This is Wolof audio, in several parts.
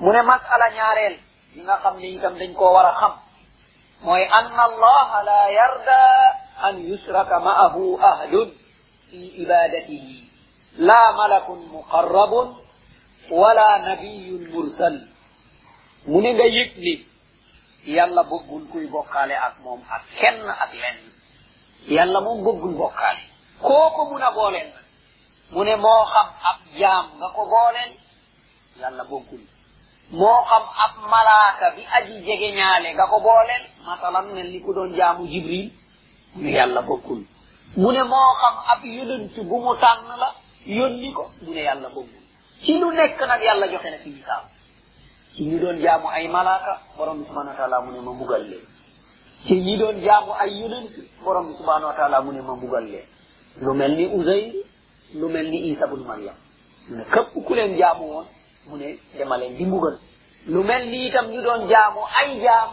mu ne masala ñaareel yi nga xam ni itam dañ koo war a xam mooy anna allaha la yarda an yusraka ma'ahu ahlun fi ibadatihi la malakun muqarrabun wala nabiyun mursal mu ne nga yëg ni yàlla bëggul kuy bokkaale ak moom ak kenn ak lenn yàlla moom bëggul bokkaale koo ko mun a booleel mu ne moo xam ab jaam nga ko booleel yàlla bokkul moo xam ab malaaka bi aji jege ñaale nga ko booleel masalan mel ni ku doon jaamu jibril mu ne yàlla bokkul mu ne moo xam ab yonent bu mu tànn la yónni ko mu ne yàlla bokkul ci lu nekk nag yàlla joxe na ci misaal ci ñu doon jaamu ay malaaka borom bi subhanahu wa taala mu ne ma mbugal leen ci ñi doon jaamu ay yonent borom bi subhanahu wa taala mu ne ma mbugal leen lu mel ni Uzayr lu mel ni isa bun mariam mu ne képp ku leen jaamu woon mu ne dama leen di mbugal lu mel ni itam ñu doon jaamu ay jaam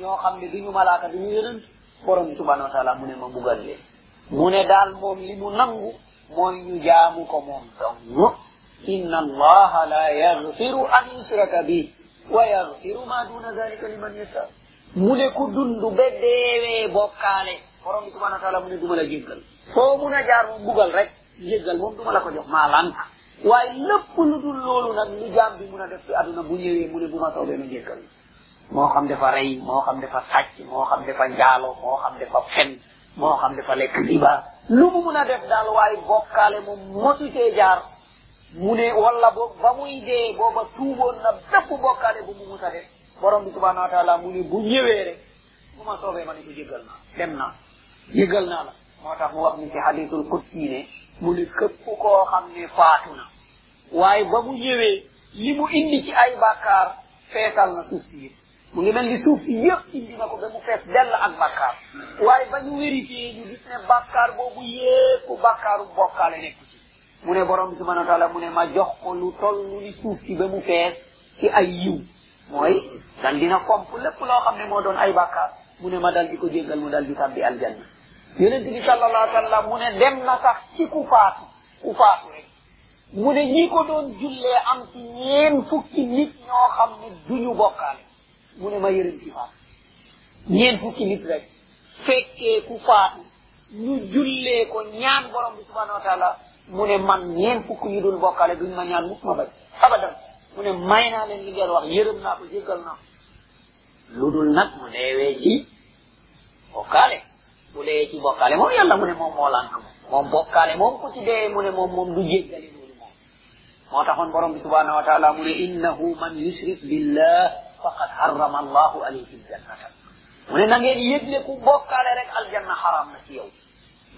ñoo xam ne duñu malaaka duñu yonent borom bi subhanahu wa taala mu ne ma mbugal leen mu ne daal moom li mu nangu mooy ñu jaamu ko moom dong inna allaha la yaghfiru an yushraka bi wa yaghfiru ma duna dhalika liman yasha mu ne ku dund ba deewee bokkaale borom bi subhanahu wa taala mu ne duma la jéggal foo mun a jaar moom bugal rek jéggal moom duma la ko jox maa lànk waaye lépp lu dul loolu nag lu jaam bi mun a def ci àdduna bu ñëwee mu ne bu ma soobee ma jéggal moo xam dafa rey moo xam dafa sàcc moo xam dafa njaalo moo xam dafa fen moo xam dafa lekk riba lu mu mun a def daal waaye bokkaale moom mosu cee jaar mu ne wala boog ba muy dee booba tuuboon na bépp bokkaale bu mu mus a def borom bi subhanahu wa taala mu ni bu ñëwee rek bu ma soobee ma ne ko jéggal naa dem naa jéggal naa la moo tax mu wax ni ci hadisul qudsi ne mu ni këpp koo xam ne faatu na waaye ba mu ñëwee li mu indi ci ay bàkkaar feesal na suuf si yëpp mu ngi mel ni suuf si yëpp indi na ko ba mu fees dell ak bàkkaar waaye ba ñu vérifié ñu gis ne bàkkaar boobu yëpp bàkkaaru bokkaale nekk ci mu ne borom bi subhanahu wa taala mu ne ma jox ko lu toll ni suuf si ba mu fees ci ay yiw mooy dal dina komp lépp loo xam ne moo doon ay bàkkaar mu ne ma dal di ko jéggal mu dal di tàbbi aljanna yonent bi sallallahu alayhi wa sallam mu ne dem na sax ci ku faatu ku faatu rek mu ne ñi ko doon jullee am ci ñeen fukki nit ñoo xam ne duñu bokkaale mu ne ma yërëm ci faatu ñeent fukki nit rek fekkee ku faatu ñu jullee ko ñaan borom bi subhanahu wa taala mu ne man ñeent fukk ñu dul bokkale duñ ma ñaan mukk ma bañ abadan mu ne may naa leen li ngeen wax yërëm naa ko jéggal naa ko lu dul nag mu deewee ci bokkaale bu deewee ci bokkaale moom yàlla mu ne moom moo lànk moom moom bokkaale moom ku ci deewee mu ne moom moom du jéggale moo taxoon borom bi subhanahu wa taala mu ne innahu man yushrik billah faqad harrama allahu alayhi aljannata mu ne na ngeen yëg ne ku bokkaale rek aljanna xaraam na ci yow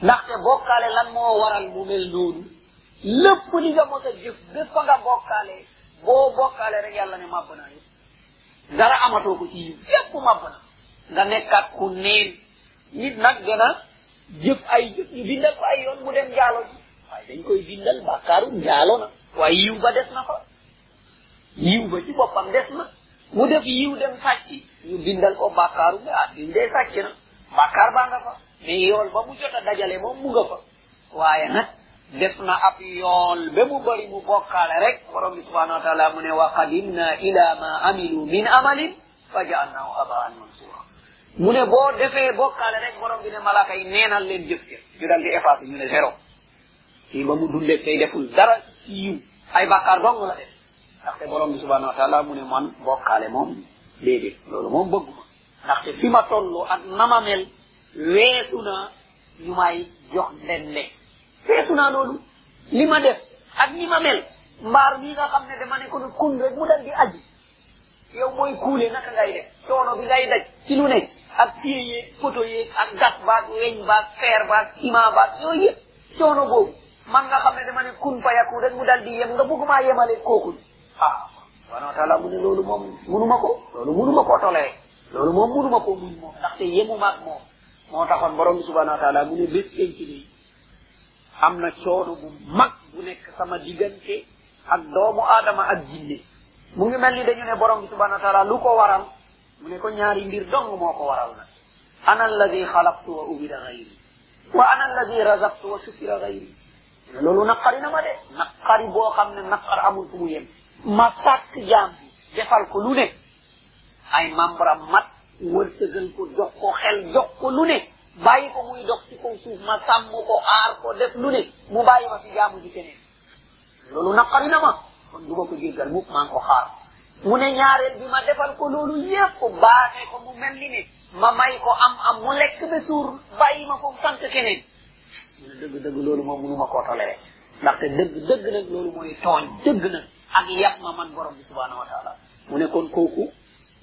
ndaxte bokkaale lan moo waral mu mel noonu lépp li nga mos a jëf def fa nga bokkaale boo bokkaale rek yàlla ne màbb naa yëpp dara amatoo ko ci yiw yépp màbb na nga nekkaat ku neen nit nag dana jëf ay jëf ñu bindal ko ay yoon mu dem njaalo ji waaye dañ koy bindal bàkkaaru njaalo na waaye yiw ba des na fa yiw ba ci boppam des na mu def yiw dem sàcc ñu bindal ko bàkkaaru ah diw dee sàcc na bàkkaar baa nga fa mais yool ba mu jot a dajale moom mu nga fa waaye nag def na ab yool ba mu bari mu bokkaale rek borom bi subhanahu wa taala mu ne wa qadimna ila ma amilu min amalin fa jaalnaahu habaan mansura mu ne boo defee bokkaale rek borom bi ne malaaka yi neenal leen jëf jëf ñu dal di effacé ñu ne zéro kii ba mu dundee tey deful dara ci yiw ay bàkkaar dong la def ndaxte borom bi subhanahu wa taala mu ne man bokkaale moom déedéet loolu moom bëgguma ndaxte fi ma toll ak na ma mel weesu na ñu may jox ndenne feesu naa loolu li ma def ak ni ma mel mbaar mi nga xam ne dama ne ko ne kun rek mu dal di aji yow booy kuule naka ngay def coono bi ngay daj ci lu ne ak pied yeeg photo yeeg ak gas baag weñ baag fer baag ciment baag yooyu yëpp coono boobu man nga xam ne dama ne kun fa yakku rek mu dal di yem nga bëgg maa yemale kooku ah subhanahu wa taala mu ne loolu moom munuma ko loolu munuma ko tolee loolu moom munuma ko muñ moom ndaxte yemuma ak moom moo taxoon borom bi subhanahu wa taala mu ne bés penc bi am na coono bu mag bu nekk sama diggante ak doomu aadama ak jinne mu ngi mel ni dañu ne borom bi subhanahu wa taala lu ko waral mu ne ko ñaari mbir dong moo ko waral nag ana alladi xalaqtu wa ubida gayri wa ana alladi razaqtu wa sukira gayri loolu naqari na ma de naqari boo xam ne naqar amul fu mu yem ma sàkk jaam bi defal ko lu ne ay membre am mat wërsëgal ko jox ko xel jox ko lu ne bàyyi ko muy dox ci kaw suuf ma sàmm ko aar ko def lu ne mu bàyyi ma fi jaamu ji keneen loolu naqari na ma kon du ma ko jéggal mukk maa ngi ko xaar mu ne ñaareel bi ma defal ko loolu yépp baaxe ko mu mel ni ne ma may ko am am mu lekk ba suur bàyyi ma ko sant keneen mu ne dëgg dëgg loolu moom mënu ma koo toléré ndaxte dëgg dëgg nag loolu mooy tooñ dëgg nag ak yàpp ma man borom bi subhanahu wa taala mu ne kon kooku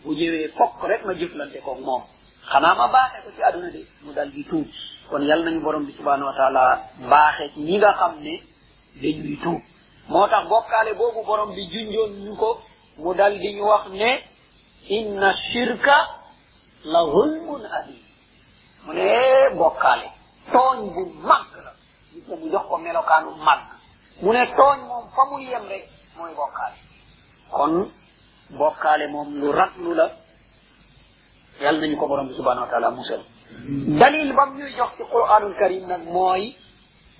bu ñëwee fokk rek ma jëflante koog moom xanaa ma baaxee ko ci àdduna de mu dal di tuub kon yàlla nañu borom bi subhanahu wa taala baaxee ci ñi nga xam ne dañuy tuub moo tax bokkaale boobu borom bi junjoon ñu ko mu dal di ñu wax ne inna shirka la zulmun abi mu ne bokkaale tooñ bu mag la gis nga mu jox ko melokaanu mag mu ne tooñ moom fa mu yem rek mooy bokkaale kon bokkaale moom lu raglu la yàlla nañu ko borom bi subhanahu wa taala musal dalil bam ñuy jox ci quranul karim nag mooy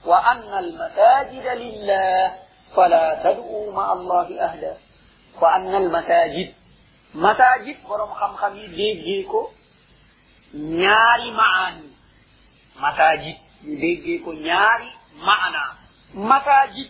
wa anna almasajida lillah fala tad'u ma allahi ahda wa anna almasajid masajid borom xam-xam yi déggee ko ñaari maani masajid ñu déggee ko ñaari maana masajid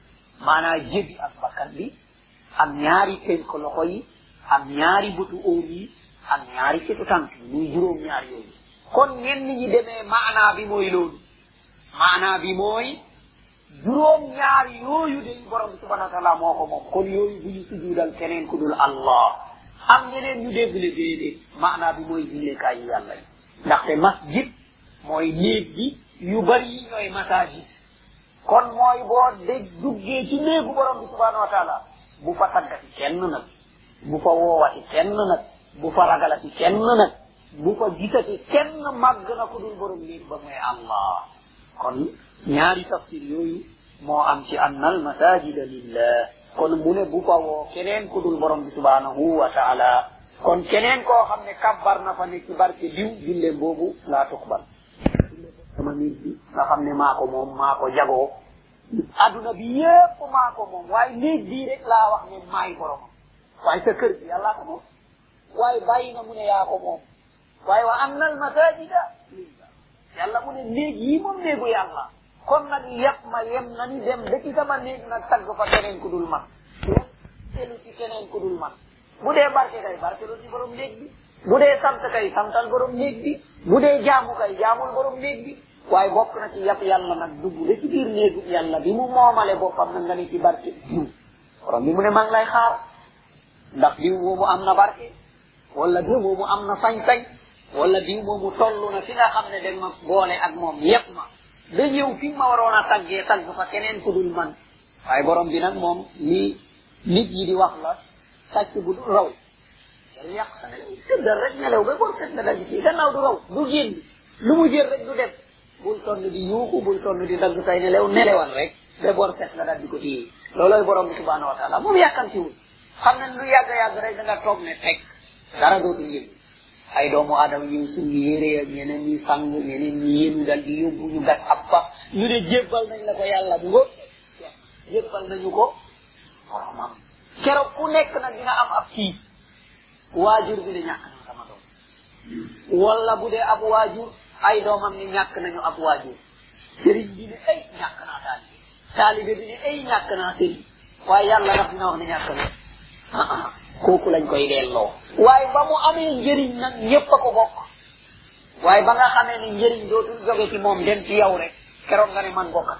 maanaa jëb bi ak bakkan bi ak ñaari tënk loxo yi ak ñaari bëtu óom yi ak ñaari cëtu tànk yi muy juróom ñaar yooyu kon ñenn ñi demee maanaa bi mooy loolu maanaa bi mooy juróom ñaar yooyu day borom bi subhanahu wa taala moo ko moom kon yooyu bu ñu sujudal keneen ku dul allah am ñeneen ñu dégg ne déedéet maanaa bi mooy julleekaay yi yàlla yi ndaxte masjid mooy néeg bi yu bari yi ñooy masajid kon mooy boo dégg duggee ci néegu borom bi subhanahu wa taala bu fa taggati kenn nag bu fa woowati kenn nag bu fa ragalati kenn nag bu fa gisati kenn màgg na ku dul borom néeg ba muy allah kon ñaari tafsir yooyu moo am ci anna al masajida lillah kon mu ne bu fa woo keneen ku dul borom bi subhanahu wa taala kon keneen koo xam ne kabbar na fa ne ci barke diw julleem boobu laa tuqbal sama nit bi nga xam ne maa ko moom maa ko jagoo adduna bi yépp maa ko moom waaye néeg bii rek laa wax ne maay borom waaye sa kër bi yàllaa ko moom waaye bàyyi na mu ne yaa ko moom waaye wa anna al masajida lillah yàlla mu ne néeg yi moom néegu yàlla kon nag yàpp ma yem na ni dem ba ci sama néeg nag tagg fa keneen ku dul man yem telu ci keneen ku dul man bu dee barke kay barke lu ci borom néeg bi bu dee sant kay santal borom néeg bi bu dee jaamu kay jaamul borom néeg bi waaye bokk na ci yàpp yàlla nag dugg ba ci biir néegu yàlla bi mu moomale boppam na nga ne ci barke diw borom bi mu ne maa ngi lay xaar ndax diw moomu am na barke wala diw moomu am na sañ-sañ wala diw moomu toll na fi nga xam ne dañ ma boole ak moom yépp ma da ñëw fi ma waroon a taggee tagg fa keneen ku dul man waaye borom bi nag moom lii nit yi di wax la sàcc bu du raw dañu yàq sa nelaw tëddal rek nelaw ba boo set nga dal ci gannaaw du raw du génn lu mu jël rek du dem bul sonn di yuuxu bul sonn di dagg say nelaw nelewal rek ba bor set nga dal di ko téye loolooy borom bi subhanahu wa taala moom yàkkamtiwul xam ne lu yàgg yàgg rek da nga toog ne teg dara dootul yëngu ay doomu aadama ñëw suñu yére ak ñeneen ñi sang ñeneen ñi yéenu dal di yóbbu ñu gat ab fa ñu ne jébbal nañ la ko yàlla bu ngóob yëppal nañu ko boromam keroog ku nekk nag dina am ab kii waajur bi ne ñàkk na sama doom wala bu dee ab waajur ay doomam ne ñàkk nañu ab waajur sëriñ bi ne ay ñàkk naa taalibe taalibe bi ne ay ñàkk naa sëriñ waaye yàlla daf dina wax ne ñàkk na ah ah kooku lañ koy delloo waaye ba mu amee njëriñ nag ñëpp a ko bokk waaye ba nga xamee ne njëriñ dootul jóge ci moom dem ci yow rek keroog nga ne man bokkat